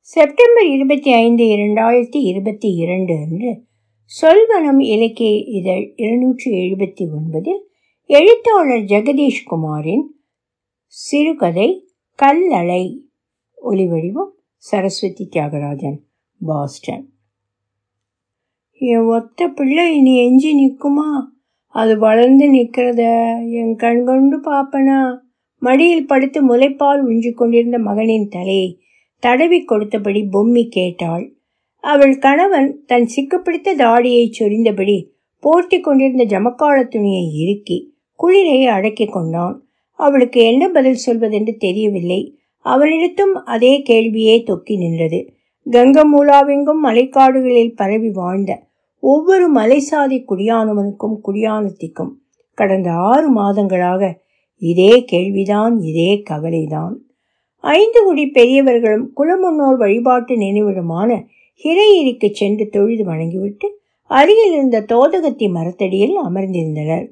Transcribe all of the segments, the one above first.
September இருபத்தி ஐந்து இரண்டாயிரத்தி இருபத்தி இரண்டு அன்று சொல்வனம் இலக்கிய இதழ் இருநூற்றி எழுபத்தி ஒன்பதில் எழுத்தாளர் ஜெகதீஷ் குமாரின் சிறுகதை கல்லலை ஒலிவடிவம் சரஸ்வதி தியாகராஜன் பாஸ்டன். என் ஒத்த பிள்ளை இனி எஞ்சி நிற்குமா? அது வளர்ந்து நிற்கிறத என் கண் கொண்டு பார்ப்பனா? மடியில் படுத்து முளைப்பால் உஞ்சிக் கொண்டிருந்த மகனின் தலையை தடவி கொடுத்தபடி பொம்மி கேட்டாள். அவள் கணவன் தன் சிக்குப்பிடித்த தாடியை சொரிந்தபடி போர்த்தி கொண்டிருந்த ஜமக்கால துணியை இறுக்கி குளிரை அடக்கி கொண்டான். அவளுக்கு என்ன பதில் சொல்வதென்று தெரியவில்லை. அவளிடத்தும் அதே கேள்வியே தொக்கி நின்றது. கங்கமூலாவெங்கும் மலைக்காடுகளில் பரவி வாழ்ந்த ஒவ்வொரு மலைசாதி குடியானவனுக்கும் குடியானத்திக்கும் கடந்த ஆறு மாதங்களாக இதே கேள்விதான் இதே கவலைதான். ஐந்து குடி பெரியவர்களும் குலமுன்னோர் வழிபாட்டு நினைவிடமான ஹிரையிரிக்கு சென்று தொழுது வணங்கிவிட்டு அருகில் இருந்த தோதகத்தி மரத்தடியில் அமர்ந்திருந்தனர்.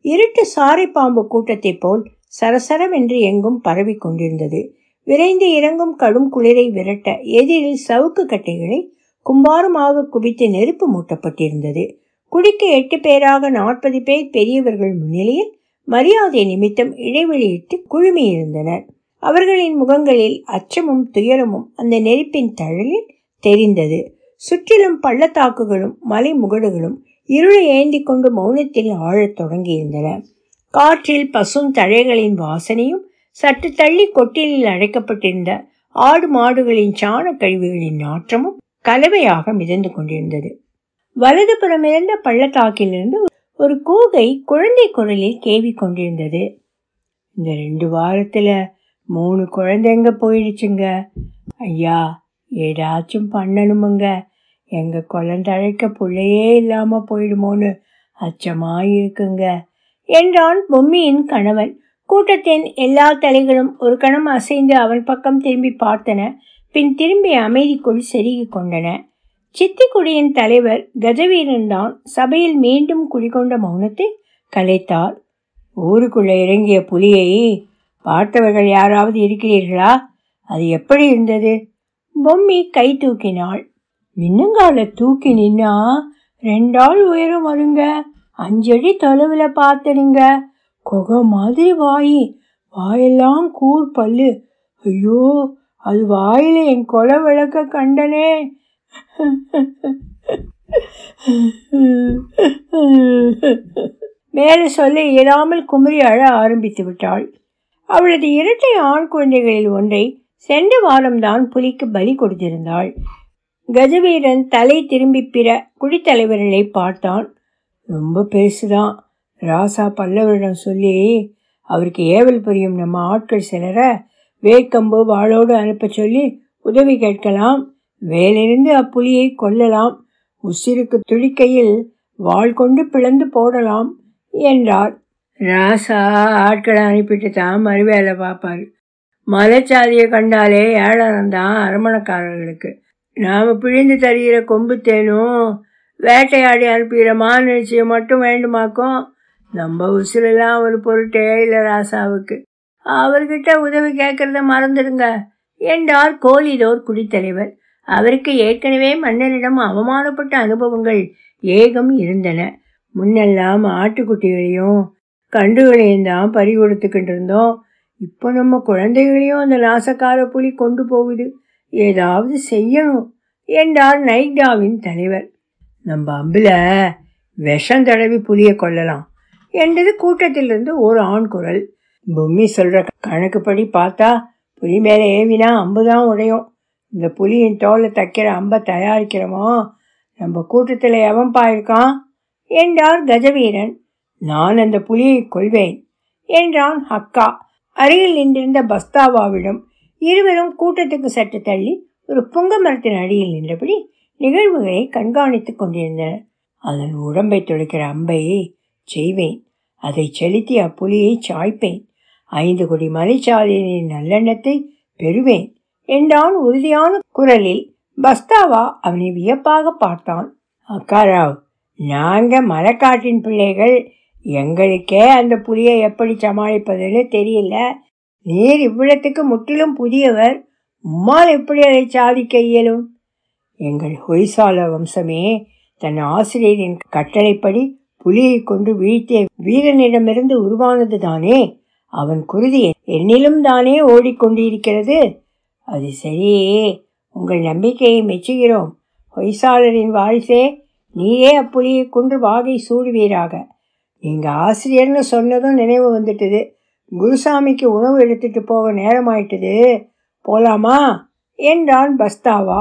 இருட்டு சாரை பாம்பு கூட்டத்தைப் போல் சரசரவென்று எங்கும் பரவி கொண்டிருந்தது. விரைந்து இறங்கும் கடும் குளிரை விரட்ட எதிரில் சவுக்கு கட்டைகளை கும்பாரமாக குவித்து நெருப்பு மூட்டப்பட்டிருந்தது. குடிக்க எட்டு பேராக நாற்பது பேர் பெரியவர்கள் முன்னிலையில் மரியாதை நிமித்தம் இடைவெளியிட்டு குழுமியிருந்தனர். அவர்களின் முகங்களில் அச்சமும் துயரமும் அந்த நெருப்பின் தழலில் தெரிந்தது. சுற்றிலும் பள்ளத்தாக்குகளும் மலை முகடுகளும் இருளை ஏந்தி கொண்டு மௌனத்தில் ஆழத் தொடங்கியிருந்தன. காற்றில் பசும் தழைகளின் வாசனையும் சற்று தள்ளி கொட்டிலில் அடைக்கப்பட்டிருந்த ஆடு மாடுகளின் சாண கழிவுகளின் நாற்றமும் கலவையாக மிதந்து கொண்டிருந்தது. வலதுபுறம் இருந்த பள்ளத்தாக்கிலிருந்து ஒரு கூகை குழந்தை குரலில் கேவி கொண்டிருந்தது. இந்த ரெண்டு வாரத்துல மூணு குழந்தைங்க போயிடுச்சுங்க? ஐயா ஏதாச்சும் பண்ணணுமுங்க. எங்கள் குழந்தழைக்க பிள்ளையே இல்லாமல் போயிடுமோன்னு அச்சமாக இருக்குங்க. என்றான் பொம்மியின் கணவன். கூட்டத்தின் எல்லா தலைகளும் ஒரு கணம் அசைந்து அவன் பக்கம் திரும்பி பார்த்தன. பின் திரும்பி அமைதிக்குள் செருகி கொண்டன. சித்திக்குடியின் தலைவர் கஜவீரன் தான் சபையில் மீண்டும் குடிகொண்ட மௌனத்தை கலைத்தார். ஊருக்குள்ளே இறங்கிய புலியை பார்த்தவர்கள் யாராவது இருக்கிறீர்களா? அது எப்படி இருந்தது? பொம்மி கை தூக்கினாள். மின்னங்கால தூக்கி நின்னா ரெண்டாள் உயரம் வருங்க. அஞ்சடி தொலைவில் பார்த்துடுங்க. குகை மாதிரி வாய். வாயெல்லாம் கூர் பல்லு ஐயோ அது வாயில என் கொலை விளக்க கண்டனே. மேலே சொல்ல இயலாமல் குமரி அழ ஆரம்பித்து விட்டாள். அவளது இரட்டை ஆண் குழந்தைகளில் ஒன்றை சென்ற வாரம்தான் புலிக்கு பலி கொடுத்திருந்தாள். கஜவீரன் தலை திரும்பி பிற குடித்தலைவர்களை பார்த்தான். ரொம்ப பெருசுதான். ராசா பல்லவரிடம் சொல்லி அவருக்கு ஏவல் புரியும் நம்ம ஆட்கள் சிலர வேர்க்கம்பு வாளோடு அனுப்ப சொல்லி உதவி கேட்கலாம். வேலிருந்து அப்புலியை கொல்லலாம். உசிருக்கு துடிக்கையில் வாள் கொண்டு பிளந்து போடலாம் என்றார். ராசா ஆட்களை அனுப்பிட்டு தான் மறுவேலை பார்ப்பார். மலைச்சாதியை கண்டாலே ஏழனம் தான் அரமணக்காரர்களுக்கு நாம் பிழிந்து தருகிற கொம்பு தேனும் வேட்டையாடி அனுப்புகிற மாநிலச்சியம் மட்டும் வேண்டுமாக்கும்? நம்ம உசுரெல்லாம் ஒரு பொருட்டே இல்லை ராசாவுக்கு. அவர்கிட்ட உதவி கேட்கறத மறந்துடுங்க. என்றார் கோலிதோர் குடித்தலைவர். அவருக்கு ஏற்கனவே மன்னரிடம் அவமானப்பட்ட அனுபவங்கள் ஏகம் இருந்தன. முன்னெல்லாம் ஆட்டுக்குட்டிகளையும் கண்டுகளையும் தான் பறி கொடுத்துக்கிட்டு இருந்தோம். இப்போ நம்ம குழந்தைகளையும் அந்த நாசக்கார புலி கொண்டு போகுது. ஏதாவது செய்யணும் என்றார் நைக்டாவின் தலைவர். நம்ம அம்பில் விஷம் தடவி புலியை கொல்லலாம் என்றது கூட்டத்திலிருந்து ஒரு ஆண் குரல். பொம்மி சொல்கிற கணக்குப்படி பார்த்தா புலி மேலே ஏவினா அம்பு தான் உடையும். இந்த புலியின் தோலை தைக்கிற அம்பை தயாரிக்கிறோமோ நம்ம கூட்டத்தில் எவன் இருக்கான் என்றார் கஜவீரன். நான் அந்த புலியை கொள்வேன் என்றான் ஹக்கா. அருகில் நின்றிருந்த பஸ்தாவாவிடம் இருவரும் கூட்டத்துக்கு சற்று தள்ளி ஒரு புங்க மரத்தின் அடியில் நின்றபடி நிகழ்வுகளை கண்காணித்துக் கொண்டிருந்தனர். அதன் உடம்பை துடைக்கிற அம்பையை செய்வேன் அதை செலுத்தி அப்புலியை சாய்ப்பேன் ஐந்து கொடி மலைச்சாலையின் நல்லெண்ணத்தை பெறுவேன் என்றான் உறுதியான குரலில் பஸ்தாவா அவனை வியப்பாக பார்த்தான். அக்காராவ் நாங்க மலைக்காட்டின் பிள்ளைகள் எங்களுக்கே அந்த புலியை எப்படி சமாளிப்பதுன்னு தெரியல. நீர் இவ்விடத்துக்கு முற்றிலும் புதியவர். உம்மால் எப்படி அதை சாதிக்க இயலும்? எங்கள் ஹொய்சால வம்சமே தன் ஆசிரியரின் கட்டளைப்படி புலியை கொண்டு வீழ்த்திய வீரனிடமிருந்து உருவானது தானே? அவன் குருதி என்னிலும் தானே ஓடிக்கொண்டிருக்கிறது? அது சரியே. உங்கள் நம்பிக்கையை மெச்சுகிறோம். ஹொய்சாலரின் வாரிசே நீயே அப்புலியை கொன்று வாகை சூடுவீராக. எங்கள் ஆசிரியர்னு சொன்னதும் நினைவு வந்துட்டுது. குருசாமிக்கு உணவு எடுத்துட்டு போக நேரமாயிட்டது. போலாமா? என்றான் பஸ்தாவா.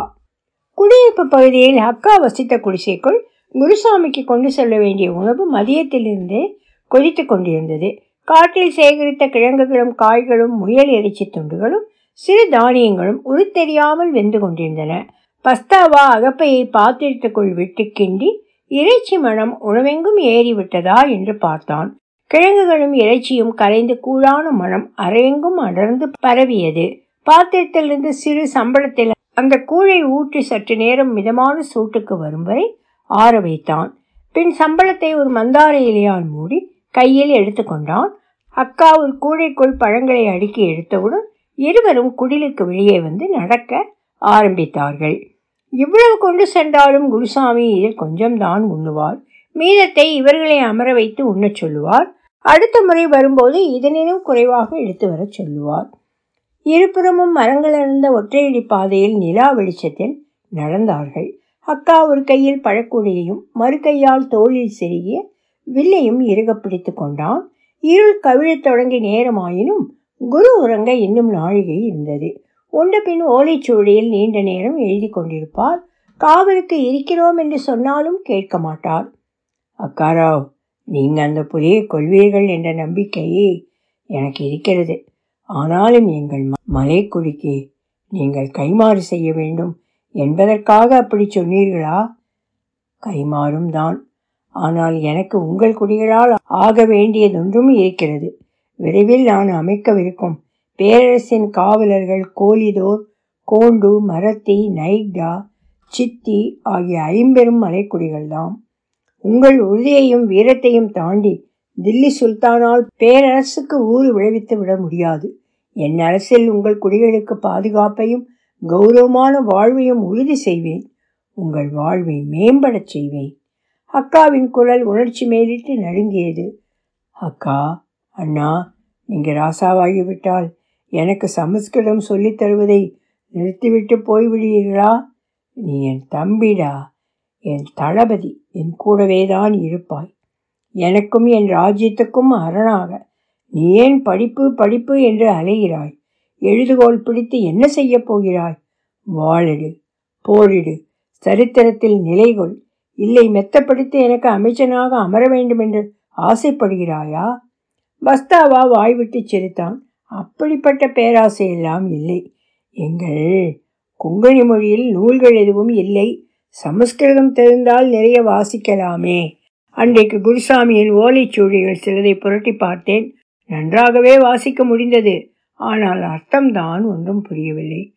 குடியிருப்பு பகுதியில் அக்கா வசித்த குடிசைக்குள் குருசாமிக்கு கொண்டு செல்ல வேண்டிய உணவு மதியத்திலிருந்தே கொதித்து கொண்டிருந்தது. காட்டில் சேகரித்த கிழங்குகளும் காய்களும் முயல் இறைச்சி துண்டுகளும் சிறு தானியங்களும் உருத்தெரியாமல் வெந்து கொண்டிருந்தன. பஸ்தாவா அகப்பையை பாத்திரத்துக்குள் விட்டு கிண்டி இறைச்சி மனம் உணவெங்கும் ஏறிவிட்டதா என்று பார்த்தான். கிழங்குகளும் இறைச்சியும் கரைந்து கூழான மனம் அரையெங்கும் அடர்ந்து பரவியது. பாத்திரத்திலிருந்து சிறு சம்பளத்தில் அந்த கூழை ஊற்றி சற்று நேரம் மிதமான சூட்டுக்கு வரும் வரை ஆற வைத்தான். பின் சம்பளத்தை ஒரு மந்தார இலையால் மூடி கையில் எடுத்துக்கொண்டான் அக்கா ஒரு கூடைக்குள் பழங்களை அடுக்கி எடுத்தவுடன் இருவரும் குடிலுக்கு வெளியே வந்து நடக்க ஆரம்பித்தார்கள். இவ்வளவு கொண்டு சென்றாலும் குருசாமி இதில் கொஞ்சம்தான் உண்ணுவார். மீதத்தை இவர்களை அமர வைத்து உண்ணச் சொல்லுவார். அடுத்த முறை வரும்போது இதனினும் குறைவாக எடுத்து வரச் சொல்லுவார். இருபுறமும் மரங்கள் இருந்த ஒற்றையடி பாதையில் நிலா வெளிச்சத்தில் நடந்தார்கள். அக்கா ஒரு கையில் பழக்கூடையையும் மறு கையால் தோளில் செருகிய வில்லையும் இறுக பிடித்து கொண்டான். இருள் கவிழத் தொடங்கி நேரமாயினும் குரு உறங்க இன்னும் நாழிகை இருந்தது. உண்டபின் ஓலைச்சுவடியில் நீண்ட நேரம் எழுதி கொண்டிருப்பார். காவலுக்கு இருக்கிறோம் என்று சொன்னாலும் கேட்க மாட்டார். அக்காராவ் நீங்கள் அந்த புலியை கொள்வீர்கள் என்ற நம்பிக்கையே எனக்கு இருக்கிறது. ஆனாலும் எங்கள் மலைக்குடிக்கு நீங்கள் கைமாறு செய்ய வேண்டும் என்பதற்காக அப்படி சொன்னீர்களா? கைமாறும் தான். ஆனால் எனக்கு உங்கள் குடிகளால் ஆக வேண்டியதொன்றும் இருக்கிறது. விரைவில் நான் அமைக்கவிருக்கும் பேரரசின் காவலர்கள் கோலிதோர் கோண்டு மரத்தி நைக்டா சித்தி ஆகிய ஐம்பெரும் மலைக்குடிகள்தாம். உங்கள் உறுதியையும் வீரத்தையும் தாண்டி தில்லி சுல்தானால் பேரரசுக்கு ஊறு விளைவித்து விட முடியாது. என் அரசில் உங்கள் குடிகளுக்கு பாதுகாப்பையும் கௌரவமான வாழ்வையும் உறுதி செய்வேன். உங்கள் வாழ்வை மேம்படச் செய்வேன். அக்காவின் குரல் உணர்ச்சி மேலிட்டு நடுங்கியது. அக்கா அண்ணா நீங்கள் ராசாவாகிவிட்டால் எனக்கு சமஸ்கிருதம் சொல்லித் தருவதை நிறுத்திவிட்டு போய்விடுவீர்களா? நீ என் தம்பிடா. என் தளபதி என் கூடவே தான் இருப்பாய். எனக்கும் என் ராஜ்யத்துக்கும் அரணாக. நீ ஏன் படிப்பு படிப்பு என்று அலைகிறாய்? எழுதுகோல் பிடித்து என்ன செய்யப் போகிறாய்? வாழிடு போரிடு சரித்திரத்தில் நிலைகொள். இல்லை மெத்தப்படுத்தி எனக்கு அமைச்சனாக அமர வேண்டும் என்று ஆசைப்படுகிறாயா? பஸ்தாவா வாய்விட்டு சிரித்தான். அப்படிப்பட்ட பேராசை எல்லாம் இல்லை. எங்கள் கொங்கணி மொழியில் நூல்கள் எதுவும் இல்லை. சமஸ்கிருதம் தெரிந்தால் நிறைய வாசிக்கலாமே. அன்றைக்கு குருசாமியின் ஓலைச்சூழிகள் சிலதை புரட்டி பார்த்தேன். நன்றாகவே வாசிக்க முடிந்தது. ஆனால் அர்த்தம்தான் ஒன்றும் புரியவில்லை.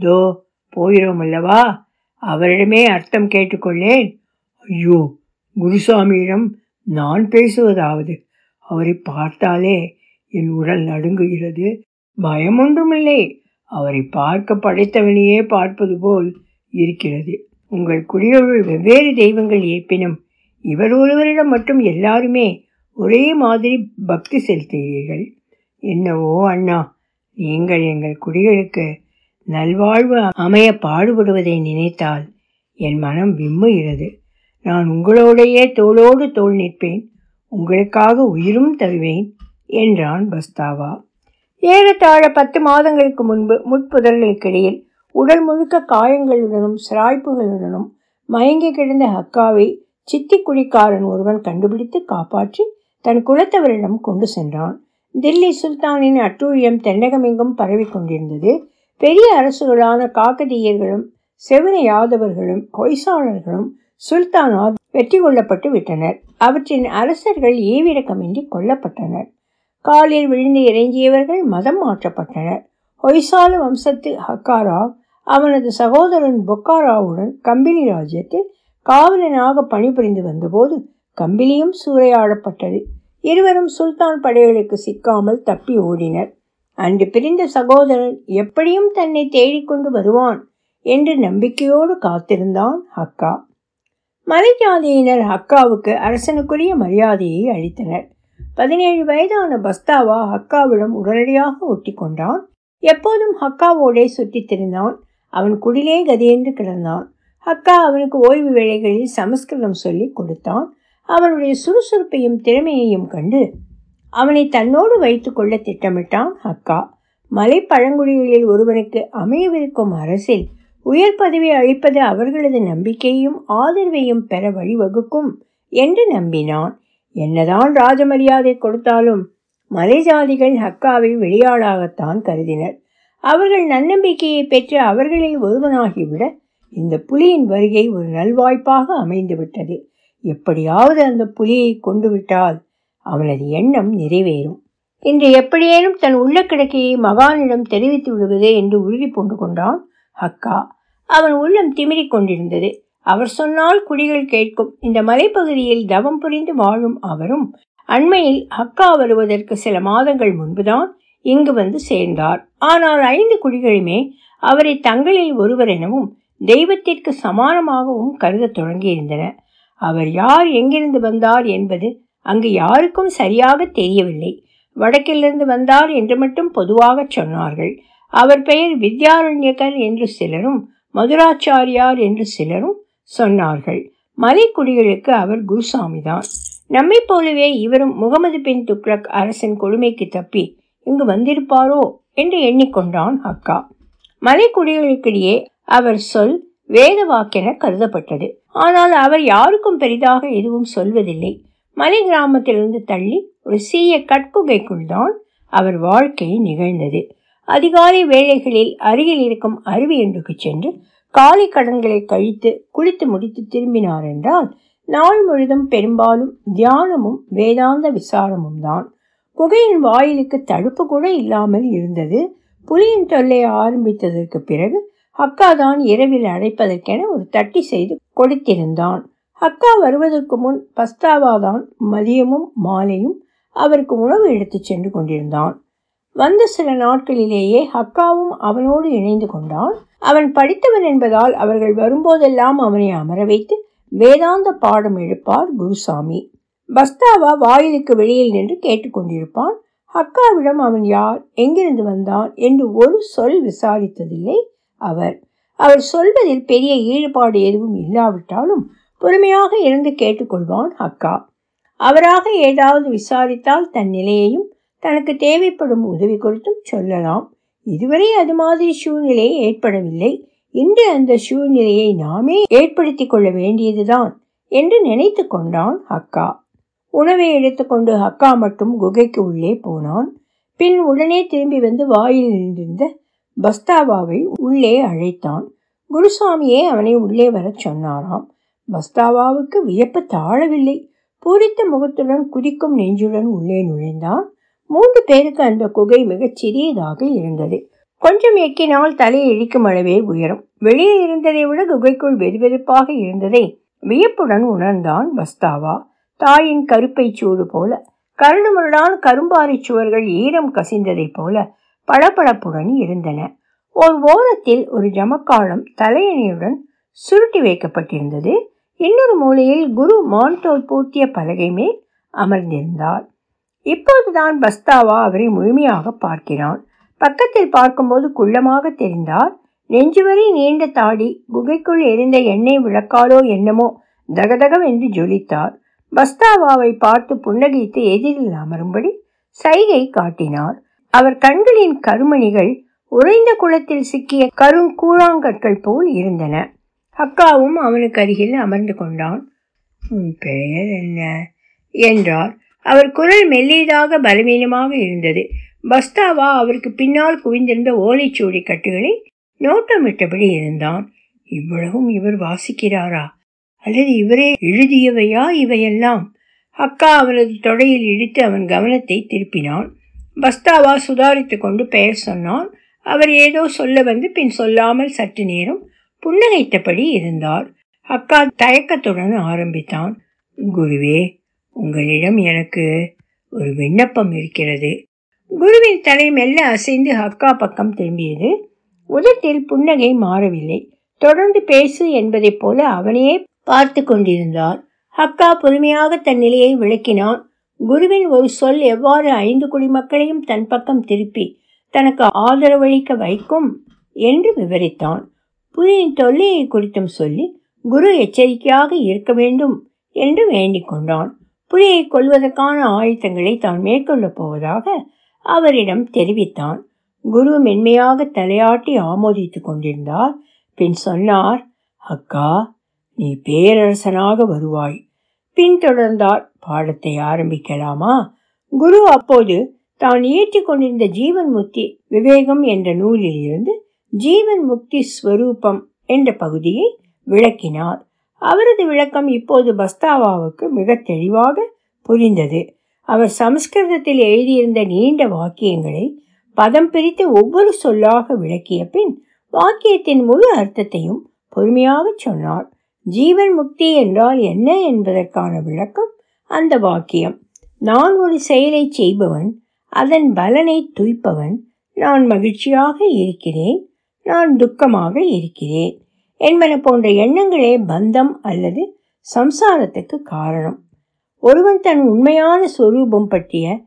தோ போகிறோம் அல்லவா? அவரிடமே அர்த்தம் கேட்டுக்கொள்ளேன். ஐயோ குருசாமியிடம் நான் பேசுவதாவது? அவரை பார்த்தாலே என் உடல் நடுங்குகிறது. பயம் ஒன்றுமில்லை அவரை பார்க்க படைத்தவனையே பார்ப்பது போல் இருக்கிறது. உங்கள் குடிகளுள் வெவ்வேறு தெய்வங்கள் இருப்பினும் இவர் ஒருவரிடம் மட்டும் எல்லாருமே ஒரே மாதிரி பக்தி செலுத்துகிறீர்கள். என்னவோ அண்ணா நீங்கள் எங்கள் குடிகளுக்கு நல்வாழ்வு அமைய பாடுபடுவதை நினைத்தால் என் மனம் விம்முகிறது. நான் உங்களோடையே தோளோடு தோள் நிற்பேன். உங்களுக்காக உயிரும் தருவேன். என்றான் பஸ்தாவா. ஏறத்தாழ பத்து மாதங்களுக்கு முன்பு முட்புதர்களுக்கிடையில் உடல் முழுக்க காயங்களுடனும் சிராய்ப்புகளுடனும் மயங்கி கிடந்த ஹக்காவை சித்தி குடிக்காரன் ஒருவன் கண்டுபிடித்து காப்பாற்றி தன் குலத்தவரிடம் கொண்டு சென்றான். தில்லி சுல்தானின் அட்டூழியம் தென்னகமெங்கும் பரவி கொண்டிருந்தது. பெரிய அரசுகளான காக்கதீயர்களும் செவன யாதவர்களும் ஹொய்சாளர்களும் சுல்தானால் வெற்றி கொள்ளப்பட்டு விட்டனர். அவற்றின் அரசர்கள் ஈவிரக்கமின்றி கொல்லப்பட்டனர். காலில் விழுந்து இறங்கியவர்கள் மதம் மாற்றப்பட்டனர். ஹொய்சால வம்சத்து ஹக்காராவ் அவனது சகோதரன் பொக்காராவுடன் கம்பினி ராஜ்யத்தில் காவலனாக பணிபுரிந்து வந்தபோது கம்பிலியும் சூறையாடப்பட்டது. இருவரும் சுல்தான் படைகளுக்கு சிக்காமல் தப்பி ஓடினர். அன்று பிரிந்த சகோதரன் எப்படியும் தன்னை தேடிக்கொண்டு வருவான் என்று நம்பிக்கையோடு காத்திருந்தான் ஹக்கா. மலைஜாதியினர் ஹக்காவுக்கு அரசனுக்குரிய மரியாதையை அளித்தனர். பதினேழு வயதான பஸ்தாவா ஹக்காவிடம் உடனடியாக ஒட்டி கொண்டான் எப்போதும் ஹக்காவோடே சுற்றித் திரிந்தான். அவன் குடிலே கதியென்று கிடந்தான். ஹக்கா அவனுக்கு ஓய்வு வேளைகளில் சமஸ்கிருதம் சொல்லி கொடுத்தான். அவனுடைய சுறுசுறுப்பையும் திறமையையும் கண்டு அவனை தன்னோடு வைத்துக்கொள்ள திட்டமிட்டான் ஹக்கா. மலை பழங்குடிகளில் ஒருவனுக்கு அமையவிருக்கும் அரசில் உயர் பதவி அளிப்பது அவர்களது நம்பிக்கையும் ஆதரவையும் பெற வழிவகுக்கும் என்று நம்பினான். என்னதான் ராஜமரியாதை கொடுத்தாலும் மலை ஜாதிகள் ஹக்காவை வெளியாளாகத்தான் கருதினர். அவர்கள் நன்னம்பிக்கையை பெற்று அவர்களில் ஒருவனாகிவிட இந்த புலியின் வருகை ஒரு நல்வாய்ப்பாக அமைந்துவிட்டது. எப்படியாவது அந்த புலியை கொண்டு விட்டால் அவனது எண்ணம் நிறைவேறும். இன்று எப்படியேனும் தன் உள்ள கிடக்கையை மகானிடம் தெரிவித்து விடுவது என்று உறுதி பூண்டு கொண்டான் ஹக்கா. அவன் உள்ளம் திமிரிக் கொண்டிருந்தது. அவர் சொன்னால் குடிகள் கேட்கும். இந்த மலைப்பகுதியில் தவம் புரிந்து வாழும் அவரும் அண்மையில் அக்கா வருவதற்கு சில மாதங்கள் முன்புதான் இங்கு வந்து சேர்ந்தார். ஆனால் ஐந்து குடிகளுமே அவரை தங்களில் ஒருவர் எனவும் தெய்வத்திற்கு சமானமாகவும் கருதத் தொடங்கியிருந்தன. அவர் யார் எங்கிருந்து வந்தார் என்பது அங்கு யாருக்கும் சரியாக தெரியவில்லை. வடக்கிலிருந்து வந்தார் என்று மட்டும் பொதுவாக சொன்னார்கள். அவர் பெயர் வித்யாரண்யகர் என்று சிலரும் மதுராச்சாரியார் என்று சிலரும் சொன்னார்கள். மலைக்குடிகளுக்கு அவர் குருசாமிதான். நம்மை போலவே இவரும் முகமது பின் துக்ளக் அரசன் கொடுமைக்கு தப்பி இங்கு வந்திருப்பாரோ? என்று எண்ணிக்கொண்டான் அக்கா. மலைக்குடிகளுக்கிடையே அவர் சொல் வேத வாக்கென கருதப்பட்டது. ஆனால் அவர் யாருக்கும் பெரிதாக எதுவும் சொல்வதில்லை. மலை கிராமத்திலிருந்து தள்ளி ஒரு சீய கட்குகைக்குள் தான் அவர் வாழ்க்கை நிகழ்ந்தது. அதிகாலை வேளைகளில் அருகில் இருக்கும் அருவி ஒன்றுக்கு சென்று காலை கடன்களை கழித்து குளித்து முடித்து திரும்பினார் என்றால் நாள் முழுதும் பெரும்பாலும் தியானமும் வேதாந்த விசாரமும் தான். குகையின் வாயிலுக்கு தடுப்பு கூட இல்லாமல் இருந்தது. புலியின் தொல்லை ஆரம்பித்ததற்கு பிறகு அக்கா தான் இரவில் அடைப்பதற்கென ஒரு தட்டி செய்து கொடுத்திருந்தான். அக்கா வருவதற்கு முன் பஸ்தாவாதான் மதியமும் மாலையும் அவருக்கு உணவு எடுத்துச் சென்று கொண்டிருந்தான். வந்த சில நாட்களிலேயே ஹக்காவும் அவனோடு இணைந்து கொண்டான் அவன் படித்தவன் என்பதால் அவர்கள் வரும்போதெல்லாம் அவனை அமர வைத்து வேதாந்த பாடம் எடுப்பார் குருசாமி. பஸ்தாவா வாயிலுக்கு வெளியில் நின்று கேட்டுக்கொண்டிருப்பான். ஹக்காவிடம் அவன் யார் எங்கிருந்து வந்தான் என்று ஒரு சொல் விசாரித்ததில்லை அவர். அவர் சொல்வதில் பெரிய ஈடுபாடு எதுவும் இல்லாவிட்டாலும் பொறுமையாக இருந்து கேட்டுக்கொள்வான் அக்கா. அவராக ஏதாவது விசாரித்தால் தன் நிலையையும் தனக்கு தேவைப்படும் உதவி குறித்தும் சொல்லலாம். இதுவரை அது மாதிரி சூழ்நிலை ஏற்படவில்லை. இன்று அந்த சூழ்நிலையை நாமே ஏற்படுத்தி கொள்ள வேண்டியதுதான் என்று நினைத்து கொண்டான் அக்கா உணவை எடுத்துக்கொண்டு ஹக்கா மட்டும் குகைக்கு உள்ளே போனான். பின் உடனே திரும்பி வந்து வாயில் நின்றிருந்த பஸ்தாவாவை உள்ளே அழைத்தான். குருசாமியே அவனை உள்ளே வரச் சொன்னாராம். பஸ்தாவாவுக்கு வியப்பு தாழவில்லை. பூரித்த முகத்துடன் குதிக்கும் நெஞ்சுடன் உள்ளே நுழைந்தான். மூன்று பேருக்கு அந்த குகை மிகச் சிறியதாக இருந்தது. கொஞ்சம் எக்கினால் தலையை இழிக்கும் அளவே உயரம். வெளியே இருந்ததை விட குகைக்குள் வெதுவெதுப்பாக இருந்ததை வியப்புடன் உணர்ந்தான் பஸ்தாவா தாயின் கருப்பை சூடு போல கரடுமுரடான கரும்பாறை சுவர்கள் ஈரம் கசிந்ததைப் போல பளபளப்புடன் இருந்தன. ஓர் ஓரத்தில் ஒரு ஜமக்காலம் தலையணியுடன் சுருட்டி வைக்கப்பட்டிருந்தது. இன்னொரு மூலையில் குரு மான்தோல் பூட்டிய பலகை மேல் அமர்ந்திருந்தார் இப்போதுதான் பஸ்தாவா அவரை முழுமையாக பார்க்கிறான். பக்கத்தில் பார்க்கும்போது குள்ளமாக தெரிந்தார் நெஞ்சுவரை நீண்ட தாடி குகைக்குள் எரிந்த எண்ணெய் விளக்காலோ என்னமோ தகதகவென்று ஜொலித்தார். பஸ்தாவாவை பார்த்து புன்னகைத்து எதிரில் அமரும்படி சைகை காட்டினார். அவர் கண்களின் கருமணிகள் உறைந்த குளத்தில் சிக்கிய கருங்கூழாங்கற்கள் போல் இருந்தன. அக்காவும் அவனுக்கு அருகில் அமர்ந்து கொண்டான். உன் பெயர் என்ன? என்றார். அவர் குரல் மெல்லியதாக பலவீனமாக இருந்தது. பஸ்தாவா அவருக்கு பின்னால் குவிந்திருந்த ஓலைச்சுவடி கட்டுகளை நோட்டமிட்டபடி இருந்தான். இவ்வளவும் இவர் வாசிக்கிறாரா? அல்லது இவரே எழுதியவையா இவையெல்லாம்? அக்கா அவனது தொடையில் இடித்து அவன் கவனத்தை திருப்பினான். பஸ்தாவா சுதாரித்து கொண்டு பெயர் சொன்னான். அவர் ஏதோ சொல்ல வந்து பின் சொல்லாமல் சற்று நேரம் புன்னகைத்தபடி இருந்தார். அக்கா தயக்கத்துடன் ஆரம்பித்தான். குருவே உங்களிடம் எனக்கு ஒரு விண்ணப்பம் இருக்கிறது. குருவின் தலை மெல்ல அசைந்து ஹக்கா பக்கம் திரும்பியது. உதட்டில் புன்னகை மாறவில்லை. தொடர்ந்து பேசு என்பதைப் போல அவனையே பார்த்து கொண்டிருந்தான் ஹக்கா பொறுமையாக தன் நிலையை விளக்கினான். குருவின் ஒரு சொல் எவ்வாறு ஐந்து குடிமக்களையும் தன் பக்கம் திருப்பி தனக்கு ஆதரவளிக்க வைக்கும் என்று விவரித்தான். புலியின் தொல்லையை குறித்தும் சொல்லி குரு எச்சரிக்கையாக இருக்க வேண்டும் என்று வேண்டிக் கொண்டான். புலியை கொள்வதற்கான ஆயத்தங்களை தான் மேற்கொள்ளப் போவதாக அவரிடம் தெரிவித்தான். குரு மென்மையாக தலையாட்டி ஆமோதித்துக் கொண்டிருந்தார். பின் சொன்னார் அக்கா நீ பேரரசனாக வருவாய். பின்தொடர்ந்தார் பாடத்தை ஆரம்பிக்கலாமா? குரு அப்போது தான் இயற்றி கொண்டிருந்த ஜீவன் முக்தி விவேகம் என்ற நூலில் இருந்து ஜீவன் முக்தி ஸ்வரூபம் என்ற பகுதியை விளக்கினார். அவரது விளக்கம் இப்போது பஸ்தாவாவுக்கு மிக தெளிவாக புரிந்தது. அவர் சமஸ்கிருதத்தில் எழுதியிருந்த நீண்ட வாக்கியங்களை பதம் பிரித்து ஒவ்வொரு சொல்லாக விளக்கிய பின் வாக்கியத்தின் முழு அர்த்தத்தையும் பொறுமையாக சொன்னார். ஜீவன் முக்தி என்றால் என்ன என்பதற்கான விளக்கம் அந்த வாக்கியம். நான் ஒரு செயலை செய்பவன் அதன் பலனை துய்ப்பவன். நான் மகிழ்ச்சியாக இருக்கிறேன் நான் துக்கமாக இருக்கிறேன். என்பன போன்ற எண்ணங்களே பந்தம் அல்லது சம்சாரத்துக்கு காரணம். ஒருவன் தன் உண்மையான சொரூபம் பற்றிய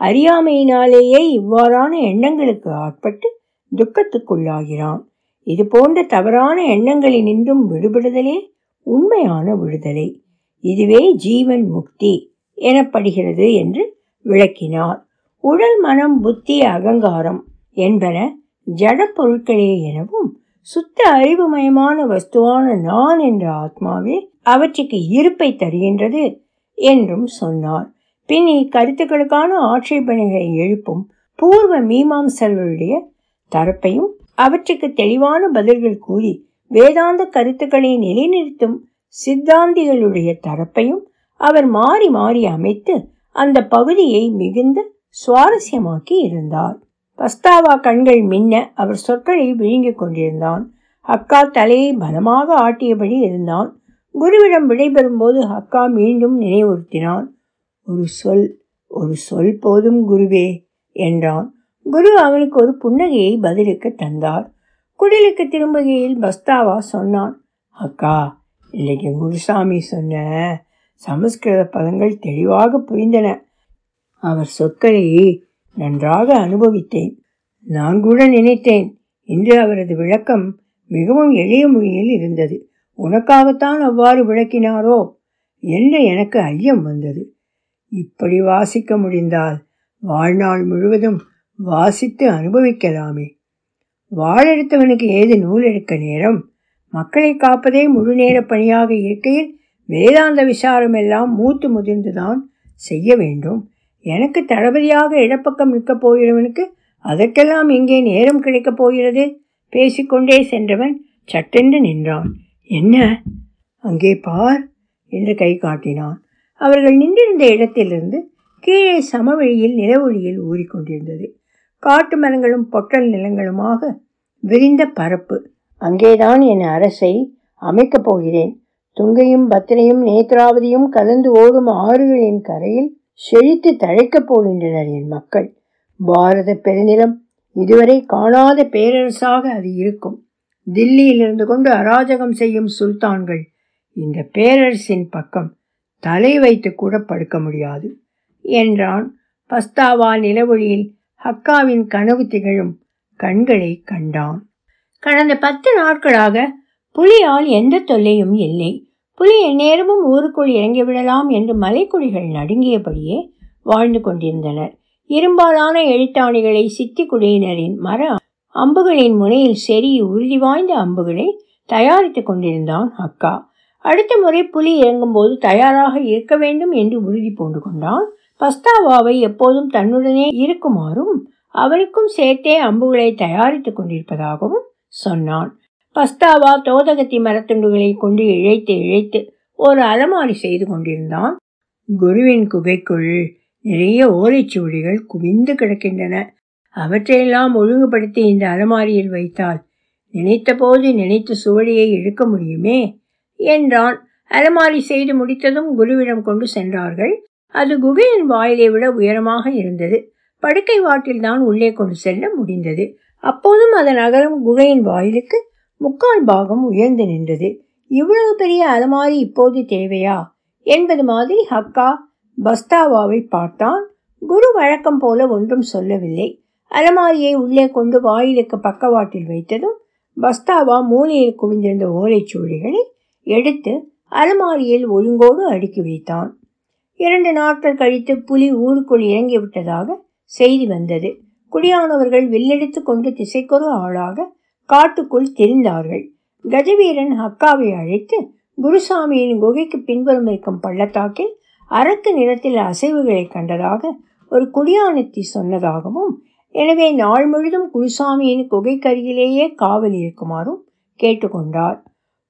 அறியாமையினாலேயே இவ்வாறான எண்ணங்களுக்கு ஆட்பட்டு துக்கத்துக்குள்ளாகிறான். இது போன்ற தவறான எண்ணங்களினின்றும் விடுபடுதலே உண்மையான விடுதலை. இதுவே ஜீவன் முக்தி எனப்படுகிறது என்று விளக்கினார். உடல் மனம் புத்தி அகங்காரம் என்பன ஜட பொருட்களே எனவும் சுத்த அறிவுமயமான வஸ்துவான நான் என்ற ஆத்மாவே அவற்றுக்கு இருப்பை தருகின்றது என்றும் சொன்னார். பின் இக்கருத்துக்களுக்கான ஆட்சேபனைகளை எழுப்பும் பூர்வ மீமாம்சர்களுடைய தரப்பையும் அவற்றுக்கு தெளிவான பதில்கள் கூறி வேதாந்த கருத்துக்களை நிலைநிறுத்தும் சித்தாந்திகளுடைய தரப்பையும் அவர் மாறி மாறி அமைத்து அந்த பகுதியை மிகுந்த சுவாரஸ்யமாக்கி இருந்தார். பஸ்தாவா கண்கள் மின்ன அவர் சொற்களை விழுங்கிக் கொண்டிருந்தான். அக்கா தலையை பலமாக ஆட்டியபடி இருந்தான். குருவிடம் விடைபெறும் போது அக்கா மீண்டும் நினைவுறுத்தினான். ஒரு சொல் ஒரு சொல் போதும் குருவே என்றான். குரு அவனுக்கு ஒரு புன்னகையை பதிலுக்கு தந்தார். குடிலுக்கு திரும்புகையில் பஸ்தாவா சொன்னான் அக்கா இன்னைக்கு குருசாமி சொன்ன சமஸ்கிருத பதங்கள் தெளிவாக புரிந்தன. அவர் சொற்களை நன்றாக அனுபவித்தேன். நான் கூட நினைத்தேன். இன்று அவரது விளக்கம் மிகவும் எளிய மொழியில் இருந்தது. உனக்காகத்தான் அவ்வாறு விளக்கினாரோ? என்று எனக்கு ஐயம் வந்தது. இப்படி வாசிக்க முடிந்தால் வாழ்நாள் முழுவதும் வாசித்து அனுபவிக்கலாமே. வாழெடுத்தவனுக்கு ஏது நூல் எடுக்க நேரம்? மக்களை காப்பதே முழு நேர பணியாக இருக்கையில் வேதாந்த விசாரம் எல்லாம் மூத்து முதிர்ந்துதான் செய்ய வேண்டும். எனக்கு தளபதியாக இடப்பக்கம் நிற்கப் போகிறவனுக்கு அதற்கெல்லாம் இங்கே நேரம் கிடைக்கப் போகிறது? பேசிக்கொண்டே சென்றவன் சட்டென்று நின்றான். என்ன? அங்கே பார் என்று கை காட்டினான். அவர்கள் நின்றிருந்த இடத்திலிருந்து கீழே சமவெளியில் நிலவொளியில் ஊறிக்கொண்டிருந்தது. காட்டு மரங்களும் பொட்டல் நிலங்களுமாக விரிந்த பரப்பு. அங்கேதான் என் அரசை அமைக்கப் போகிறேன். துங்கையும் பத்திரையும் நேத்ராவதியும் கலந்து ஓடும் ஆறுகளின் கரையில் செழித்து தழைக்கப் போகின்றனர் என் மக்கள். பாரத பெருநிலம் இதுவரை காணாத பேரரசாக அது இருக்கும். தில்லியில் இருந்து கொண்டு அராஜகம் செய்யும் சுல்தான்கள் இந்த பேரரசின் பக்கம் தலை வைத்து கூட படுக்க முடியாது என்றான் பஸ்தாவா நிலவொளியில் ஹக்காவின் கனவு திகழும் கண்களை கண்டான். கடந்த பத்து நாட்களாக புலியால் எந்த தொல்லையும் இல்லை. புலி எந்நேரமும் ஊருக்குள் இறங்கிவிடலாம் என்று மலைக்குடிகள் நடுங்கியபடியே வாழ்ந்து கொண்டிருந்தனர். இரும்பாலான எழுத்தாணிகளை சித்தி குடியினரின் மர அம்புகளின் முனையில் செறி உறுதி வாய்ந்த அம்புகளை தயாரித்துக் கொண்டிருந்தான் அக்கா. அடுத்த முறை புலி இறங்கும்போது தயாராக இருக்க வேண்டும் என்று உறுதி பூண்டு கொண்டான் பஸ்தாவாவை எப்போதும் தன்னுடனே இருக்குமாறும் அவருக்கும் சேர்த்தே அம்புகளை தயாரித்துக் கொண்டிருப்பதாகவும் சொன்னான். பஸ்தாவா தோதகத்தி மரத்துண்டுகளை கொண்டு இழைத்து இழைத்து ஒரு அலமாரி செய்து கொண்டிருந்தான். குருவின் குகைக்குள் நிறைய ஓலைச்சுவடிகள் குவிந்து கிடக்கின்றன. அவற்றையெல்லாம் ஒழுங்குபடுத்தி இந்த அலமாரியில் வைத்தால் நினைத்த போது நினைத்த சுவடியை இழுக்க முடியுமே? என்றான். அலமாரி செய்து முடித்ததும் குருவிடம் கொண்டு சென்றார்கள். அது குகையின் வாயிலை விட உயரமாக இருந்தது. படுக்கை வாட்டில்தான் உள்ளே கொண்டு செல்ல முடிந்தது. அப்போதும் அதன் அகலம் குகையின் வாயிலுக்கு முக்கால் பாகம் உயர்ந்து நின்றது. இவ்வளவு பெரிய அலமாரி இப்போது தேவையா? என்பது மாதிரி ஹக்கா பஸ்தாவாவை பார்த்தான். குரு வழக்கம் போல ஒன்றும் சொல்லவில்லை. அலமாரியை உள்ளே கொண்டு வாயிலுக்கு பக்கவாட்டில் வைத்ததும் பஸ்தாவா மூலையில் குவிந்திருந்த ஓலைச்சூழிகளை எடுத்து அலமாரியில் ஒழுங்கோடு அடுக்கி வைத்தான். இரண்டு நாட்கள் கழித்து புலி ஊருக்குள் இறங்கிவிட்டதாக செய்தி வந்தது. குடியானவர்கள் வில்லெடுத்து கொண்டு திசைக்கொரு ஆளாக காட்டுக்குள் திரிந்தார்கள். கஜவீரன் ஹக்காவை அழைத்து குருசாமியின் குகைக்கு பின்புறம் இருக்கும் பள்ளத்தாக்கில் அரக்கு நிறத்தில் அசைவுகளை கண்டதாக ஒரு குடியானத்தி சொன்னதாகவும் எனவே நாள் முழுதும் குருசாமியின் குகைக்கருகிலேயே காவல் இருக்குமாறும் கேட்டுக்கொண்டார்.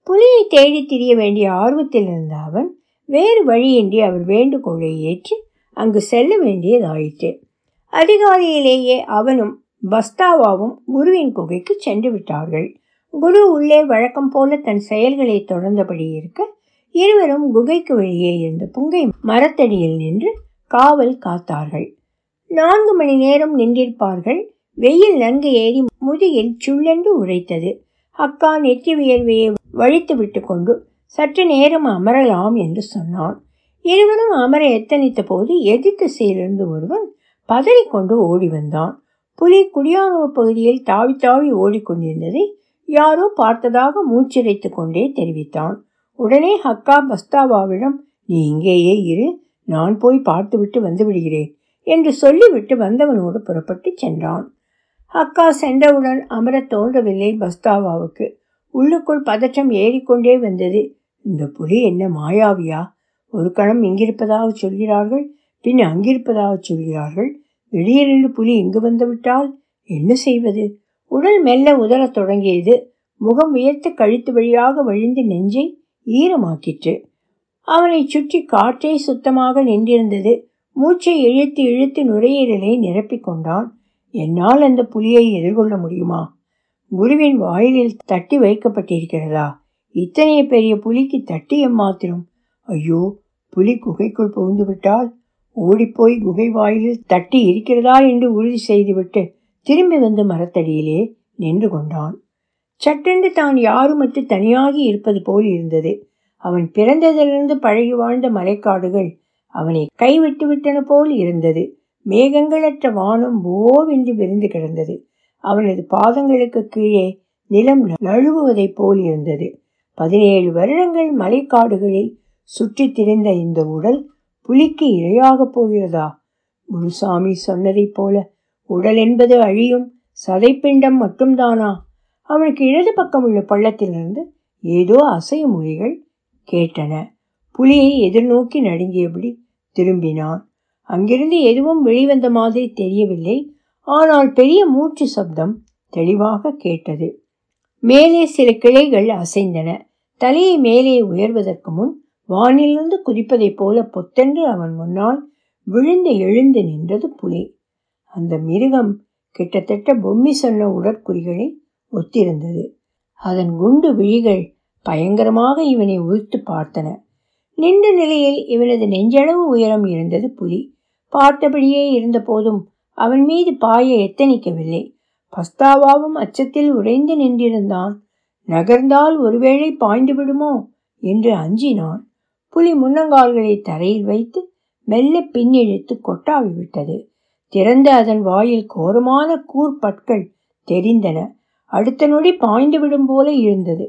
புலியை தேடி திரிய வேண்டிய ஆர்வத்தில் இருந்த அவன் வேறு வழியின்றி அவர் வேண்டுகோளை ஏற்று அங்கு செல்ல வேண்டியதாயிற்று. அதிகாலையிலேயே அவனும் பஸ்தாவாவும் குருவின் குகைக்கு சென்று விட்டார்கள் குரு உள்ளே வழக்கம் போல தன் செயல்களை தொடர்ந்தபடி இருக்க இருவரும் குகைக்கு வெளியே இருந்த புங்கை மரத்தடியில் நின்று காவல் காத்தார்கள். நான்கு மணி நேரம் நின்றிருப்பார்கள். வெயில் நன்கு ஏறி முதுகில் சுள்ளென்று உரைத்தது. அக்கா நெற்றி வியர்வையை வழித்து விட்டு கொண்டு சற்று நேரம் அமரலாம் என்று சொன்னான். இருவரும் அமர எத்தனித்த போது எதிர்த்து திசையிலிருந்து ஒருவன் பதறிக்கொண்டு ஓடி வந்தான். புலி குடியானவ பகுதியில் தாவி தாவி ஓடிக்கொண்டிருந்ததை யாரோ பார்த்ததாக மூச்சிரைத்து கொண்டே தெரிவித்தான். உடனே ஹக்கா பஸ்தாவாவிடம் நீ இங்கேயே இரு நான் போய் பார்த்துவிட்டு வந்து விடுகிறேன் என்று சொல்லிவிட்டு வந்தவனோடு புறப்பட்டு சென்றான். அக்கா சென்றவுடன் அமர தோன்றவில்லை பஸ்தாவாவுக்கு உள்ளுக்குள் பதற்றம் ஏறிக்கொண்டே வந்தது. இந்த புலி என்ன மாயாவியா? ஒரு கணம் இங்கிருப்பதாக சொல்கிறார்கள் பின் அங்கிருப்பதாக சொல்கிறார்கள் திடீரென்று புலி இங்கு வந்துவிட்டால் என்ன செய்வது? உடல் மெல்ல உதறத் தொடங்கியது. முகம் உயர்த்து கழுத்து வழியாக வழிந்து நெஞ்சை ஈரமாக்கிற்று. அவனை சுற்றி காற்றே சுத்தமாக நின்றிருந்தது. மூச்சை இழுத்து இழுத்து நுரையீரலை நிரப்பிக் கொண்டான். என்னால் அந்த புலியை எதிர்கொள்ள முடியுமா? குருவின் வாயிலில் தட்டி வைக்கப்பட்டிருக்கிறதா? இத்தனை பெரிய புலிக்கு தட்டி எம்மாத்திரம்? ஐயோ புலி குகைக்குள் புகுந்து விட்டால் ஓடிப்போய் குகை வாயிலில் தட்டி இருக்கிறதா என்று உறுதி செய்துவிட்டு திரும்பி வந்து மரத்தடியிலே நின்று கொண்டான். சட்டென்று தான் யாருமற்று தனியாகி இருப்பது போல் இருந்தது. அவன் பிறந்ததிலிருந்து பழகி வாழ்ந்த மலைக்காடுகள் அவனை கைவிட்டு விட்டன போல் இருந்தது. மேகங்களற்ற வானம் போவென்று விரிந்து கிடந்தது. அவனது பாதங்களுக்கு கீழே நிலம் நழுவுவதைப் போல் இருந்தது. பதினேழு வருடங்கள் மலைக்காடுகளில் சுற்றி திரிந்த இந்த உடல் புலிக்கு இரையாகப் போகிறதா? குருசாமி சொன்னதைப் போல உடல் என்பது அழியும் சதைப்பிண்டம் மட்டும்தானா? அவனுக்கு இடது பக்கம் உள்ள பள்ளத்திலிருந்து ஏதோ அசைய மொழிகள் கேட்டன. புலியை எதிர்நோக்கி நடுங்கியபடி திரும்பினான். அங்கிருந்து எதுவும் வெளிவந்த மாதிரி தெரியவில்லை. ஆனால் பெரிய மூச்சு சப்தம் தெளிவாக கேட்டது. மேலே சில கிளைகள் அசைந்தன. தலையை மேலே உயர்வதற்கு முன் வானிலிருந்து குதிப்பதைப் போல பொத்தென்று அவன் முன்னால் விழுந்து எழுந்து நின்றது புலி. அந்த மிருகம் கிட்டத்தட்ட பொம்மி சொன்ன உடற்குறிகளை ஒத்திருந்தது. அதன் குண்டு விழிகள் பயங்கரமாக இவனை உறுத்து பார்த்தன. நின்ற நிலையில் இவனது நெஞ்சளவு உயரம் இருந்தது புலி. பார்த்தபடியே இருந்த போதும் அவன் மீது பாய எத்தனிக்கவில்லை பஸ்தாவாவும் அச்சத்தில் உறைந்து நின்றிருந்தான். நகர்ந்தால் ஒருவேளை பாய்ந்து விடுமோ என்று அஞ்சினான். புலி முன்னங்கால்களை தரையில் வைத்து மெல்ல பின்னிழுத்து கொட்டாவி விட்டது. திறந்த அதன் வாயில் கோரமான கூர்பற்கள் தெரிந்தன. அடுத்த நொடி பாய்ந்து விடும் போல இருந்தது.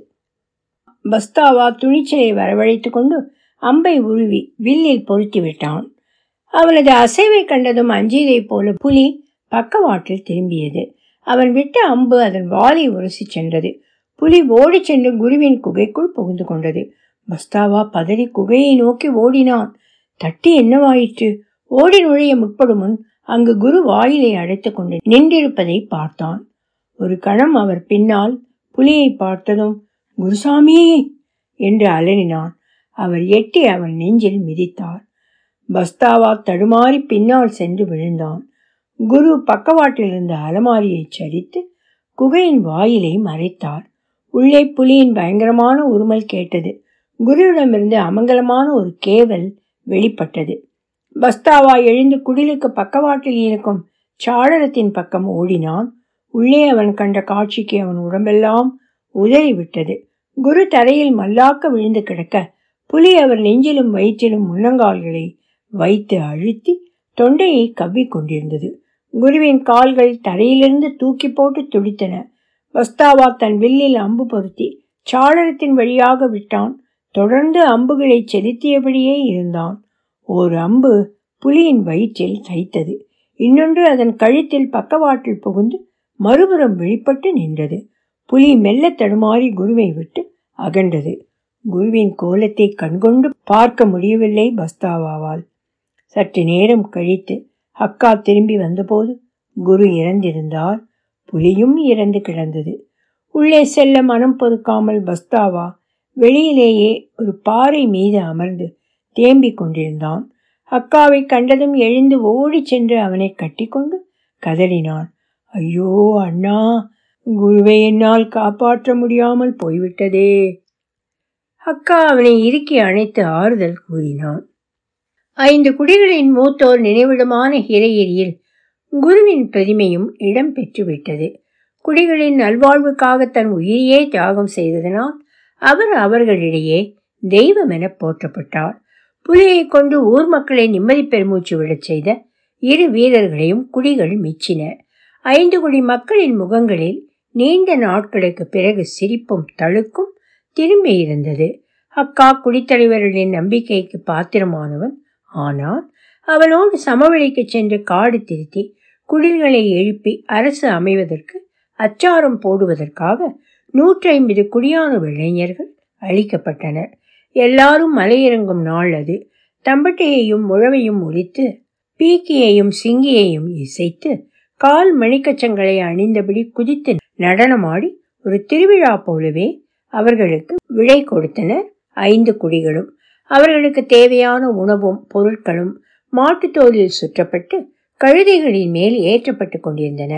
பஸ்தாவா துணிச்சலை வரவழைத்து கொண்டு அம்பை உருவி வில்லில் பொருத்தி விட்டான். அவனது அசைவை கண்டதும் அஞ்சியதைப் போல புலி பக்கவாட்டில் திரும்பியது. அவன் விட்ட அம்பு அதன் வாலை உரசி சென்றது. புலி ஓடி சென்று குருவின் குகைக்குள் புகுந்து கொண்டது. பஸ்தாவா பதறி குகையை நோக்கி ஓடினான். தட்டி என்னவாயிற்று? ஓடி நுழைய முற்படும் முன் அங்கு குரு வாயிலை அடைத்து கொண்டு நின்றிருப்பதை பார்த்தான். ஒரு கணம் அவர் பின்னால் புலியை பார்த்ததும் குருசாமி என்று அலறினான். அவர் எட்டி அவன் நெஞ்சில் மிதித்தார். பஸ்தாவா தடுமாறி பின்னால் சென்று விழுந்தான். குரு பக்கவாட்டில் இருந்த அலமாரியை சரித்து குகையின் வாயிலை மறைத்தார். உள்ளே புலியின் பயங்கரமான உருமல் கேட்டது. குருவிடமிருந்து அமங்கலமான ஒரு கேவல் வெளிப்பட்டது. பஸ்தாவா எழுந்து குடிலுக்கு பக்கவாட்டில் இருக்கும் சாளரத்தின் பக்கம் ஓடினான். உள்ளே அவன் கண்ட காட்சிக்கு அவன் உடம்பெல்லாம் உதறிவிட்டது. குரு தரையில் மல்லாக்க விழுந்து கிடக்க புலி அவர் நெஞ்சிலும் வயிற்றிலும் முன்னங்கால்களை வைத்து அழுத்தி தொண்டையை கவ்விக் கொண்டிருந்தது. குருவின் கால்கள் தரையிலிருந்து தூக்கி போட்டு துடித்தன. பஸ்தாவா தன் வில்லில் அம்பு பொருத்தி சாளரத்தின் வழியாக விட்டான். தொடர்ந்து அம்புகளை செலுத்தியபடியே இருந்தான். ஓர் அம்பு புலியின் வயிற்றில் தைத்தது இன்னொன்று அதன் கழுத்தில் பக்கவாட்டில் புகுந்து மறுபுறம் வெளிப்பட்டு நின்றது. புலி மெல்ல தடுமாறி குருவை விட்டு அகன்றது. குருவின் கோலத்தை கண்கொண்டு பார்க்க முடியவில்லை பஸ்தாவாவால். சற்று நேரம் கழித்து அக்கா திரும்பி வந்தபோது குரு இறந்திருந்தார். புலியும் இறந்து கிடந்தது. உள்ளே செல்ல மனம் பொறுக்காமல் பஸ்தாவா வெளியிலேயே ஒரு பாறை மீது அமர்ந்து தேம்பிக் கொண்டிருந்தான். அக்காவை கண்டதும் எழுந்து ஓடி சென்று அவனை கட்டிக்கொண்டு கதறினான். ஐயோ அண்ணா குருவை என்னால் காப்பாற்ற முடியாமல் போய்விட்டதே. அக்கா அவனை இறுக்கி அணைத்து ஆறுதல் கூறினான். ஐந்து குடிகளின் மூத்தோர் நினைவிடமான ஹிரையிரியில் குருவின் பிரதிமையும் இடம் பெற்றுவிட்டது. குடிகளின் நல்வாழ்வுக்காக தன் உயிரையே தியாகம் செய்ததனால் அவர் அவர்களிடையே தெய்வம் என போற்றப்பட்டார். புலியை கொண்டு ஊர் மக்களை நிம்மதி பெருமூச்சு விடச் செய்த இரு வீரர்களையும் குடிகள் மிச்சின. ஐந்து குடி மக்களின் முகங்களில் நீண்ட நாட்களுக்கு பிறகு சிரிப்பும் தழுக்கும் திரும்பி இருந்தது. அக்கா குடித்தலைவர்களின் நம்பிக்கைக்கு பாத்திரமானவன் ஆனால் அவனோடு சமவெளிக்கு சென்று காடு திருத்தி குடில்களை எழுப்பி அரசு அமைவதற்கு அச்சாரம் போடுவதற்காக நூற்றி ஐம்பது குடியான இளைஞர்கள் அழிக்கப்பட்டனர். எல்லாரும் மலையிறங்கும் நாள் அது. தம்பட்டையையும் முழவையும் ஒலித்து பீக்கியையும் சிங்கியையும் இசைத்து கால் மணிக்கச்சங்களை அணிந்தபடி குதித்து நடனமாடி ஒரு திருவிழா போலவே அவர்களுக்கு விடை கொடுத்தனர் ஐந்து குடிகளும். அவர்களுக்கு தேவையான உணவும் பொருட்களும் மாட்டுத்தோலில் சுற்றப்பட்டு கழுதைகளின் மேல் ஏற்றப்பட்டு கொண்டிருந்தன.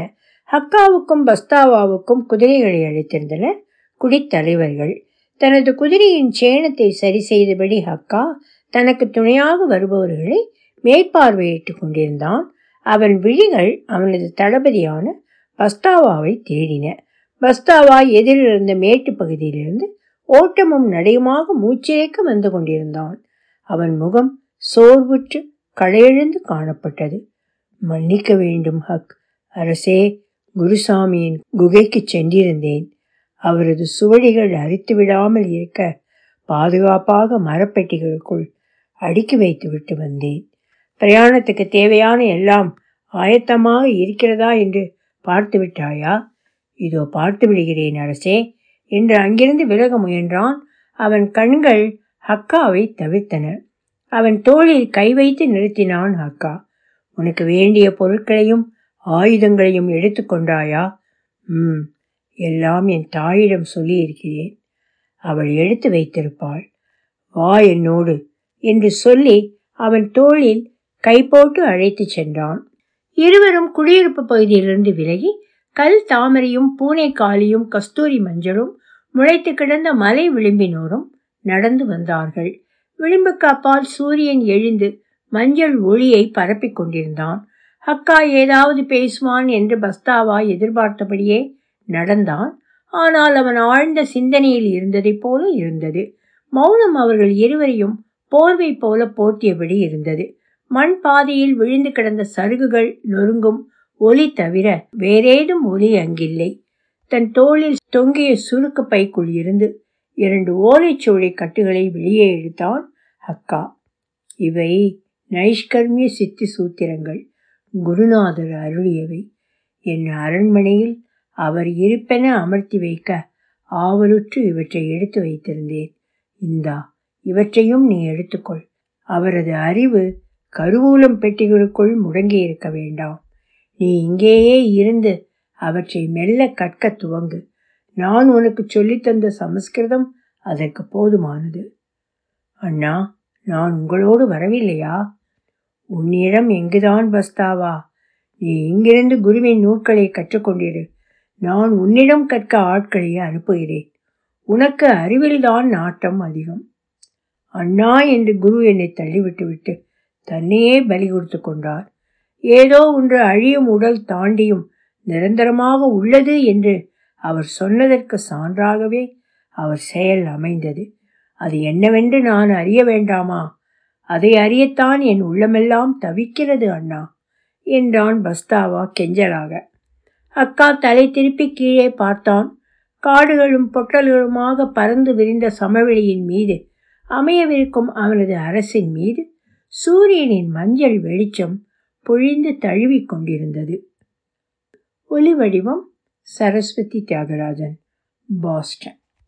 ஹக்காவுக்கும் பஸ்தாவாவுக்கும் குதிரைகளை அளித்திருந்தனர் குடித்தலைவர்கள் தனது குதிரையின் சேணத்தை சரி செய்தபடி ஹக்கா தனக்கு துணையாக வருபவர்களை மேற்பார்வையிட்டுக் கொண்டிருந்தான். அவன் விழிகள் அவனது தளபதியான பஸ்தாவாவை தேடின. பஸ்தாவா எதிரிருந்த மேட்டு பகுதியிலிருந்து ஓட்டமும் நடையுமாக மூச்சிறைக்க வந்து கொண்டிருந்தான். அவன் முகம் சோர்வுற்று களையெழுந்து காணப்பட்டது. மன்னிக்க வேண்டும் ஹக். அரசே குருசாமியின் குகைக்கு சென்றிருந்தேன். அவரது சுவடிகள் அரித்து விடாமல் இருக்க பாதுகாப்பாக மரப்பெட்டிகளுக்குள் அடுக்கி வைத்து விட்டு வந்தேன். பிரயாணத்துக்கு தேவையான எல்லாம் ஆயத்தமாக இருக்கிறதா என்று பார்த்து விட்டாயா? இதோ பார்த்து விடுகிறேன் அரசே என்று அங்கிருந்து விலக முயன்றான். அவன் கண்கள் ஹக்காவை தவிர்த்தன. அவன் தோளில் கை வைத்து நிறுத்தினான் ஹக்கா. உனக்கு வேண்டிய பொருட்களையும் ஆயுதங்களையும் எடுத்துக்கொண்டாயா ம் எல்லாம் என் தாயிடம் சொல்லியிருக்கிறேன். அவள் எடுத்து வைத்திருப்பாள். வா என்னோடு என்று சொல்லி அவன் தோளில் கை போட்டு அழைத்துச் சென்றான். இருவரும் குடியிருப்பு பகுதியிலிருந்து விலகி கல் தாமரையும் பூனைக்காலியும் கஸ்தூரி மஞ்சளும் முளைத்து கிடந்த மலை விளிம்பினோரும் நடந்து வந்தார்கள். விளிம்புக்கு அப்பால் சூரியன் எழுந்து மஞ்சள் ஒளியை பரப்பிக் கொண்டிருந்தான். அக்கா ஏதாவது பேசுவான் என்று பஸ்தாவா எதிர்பார்த்தபடியே நடந்தான். ஆனால் அவன் ஆழ்ந்த சிந்தனையில் இருந்ததைப் போல இருந்தது. மௌனம் அவர்கள் இருவரையும் போர்வை போல போர்த்தியபடி இருந்தது. மண் பாதையில் விழுந்து கிடந்த சருகுகள் நொறுங்கும் ஒலி தவிர வேறேதும் ஒலி அங்கில்லை. தன் தோளில் தொங்கிய சுருக்கு பைக்குள் இருந்து இரண்டு ஓலைச்சுவடி கட்டுகளை வெளியே இழுத்தான் அக்கா. இவை நைஷ்கர்மிய சித்தி சூத்திரங்கள். குருநாதர் அருளியவை. என் அரண்மனையில் அவர் இருப்பென அமர்த்தி வைக்க ஆவலுற்று இவற்றை எடுத்து வைத்திருந்தேன். இந்தா இவற்றையும் நீ எடுத்துக்கொள். அவரது அறிவு கருவூலம் பெட்டிகளுக்குள் முடங்கி இருக்க வேண்டாம். நீ இங்கேயே இருந்து அவற்றை மெல்ல கற்க துவங்கு. நான் உனக்கு சொல்லித்தந்த சமஸ்கிருதம் அதற்கு போதுமானது. அண்ணா நான் உங்களோடு வரவில்லையா? உன்னிடம் எங்குதான் பஸ்தாவா? நீ இங்கிருந்து குருவின் நூல்களை கற்றுக்கொண்டிரு. நான் உன்னிடம் கற்க ஆட்களை அனுப்புகிறேன். உனக்கு அறிவில்தான் நாட்டம் அதிகம். அண்ணா என்று குரு என்னை தள்ளிவிட்டு விட்டு தன்னையே பலி கொடுத்து கொண்டார். ஏதோ ஒன்று அழியும் உடல் தாண்டியும் நிரந்தரமாக உள்ளது என்று அவர் சொன்னதற்கு சான்றாகவே அவர் செயல் அமைந்தது. அது என்னவென்று நான் அறிய வேண்டாமா? அதை அறியத்தான் என் உள்ளமெல்லாம் தவிக்கிறது அண்ணா என்றான் பஸ்தாவா கெஞ்சலாக. அக்கா தலை திருப்பி கீழே பார்த்தான். காடுகளும் பொட்டல்களுமாக பறந்து விரிந்த சமவெளியின் மீது அமையவிருக்கும் அவனது அரசின் மீது சூரியனின் மஞ்சள் வெளிச்சம் பொழிந்து தழுவிக் கொண்டிருந்தது. ஒலி வடிவம் சரஸ்வதி தியாகராஜன் பாஸ்டன்.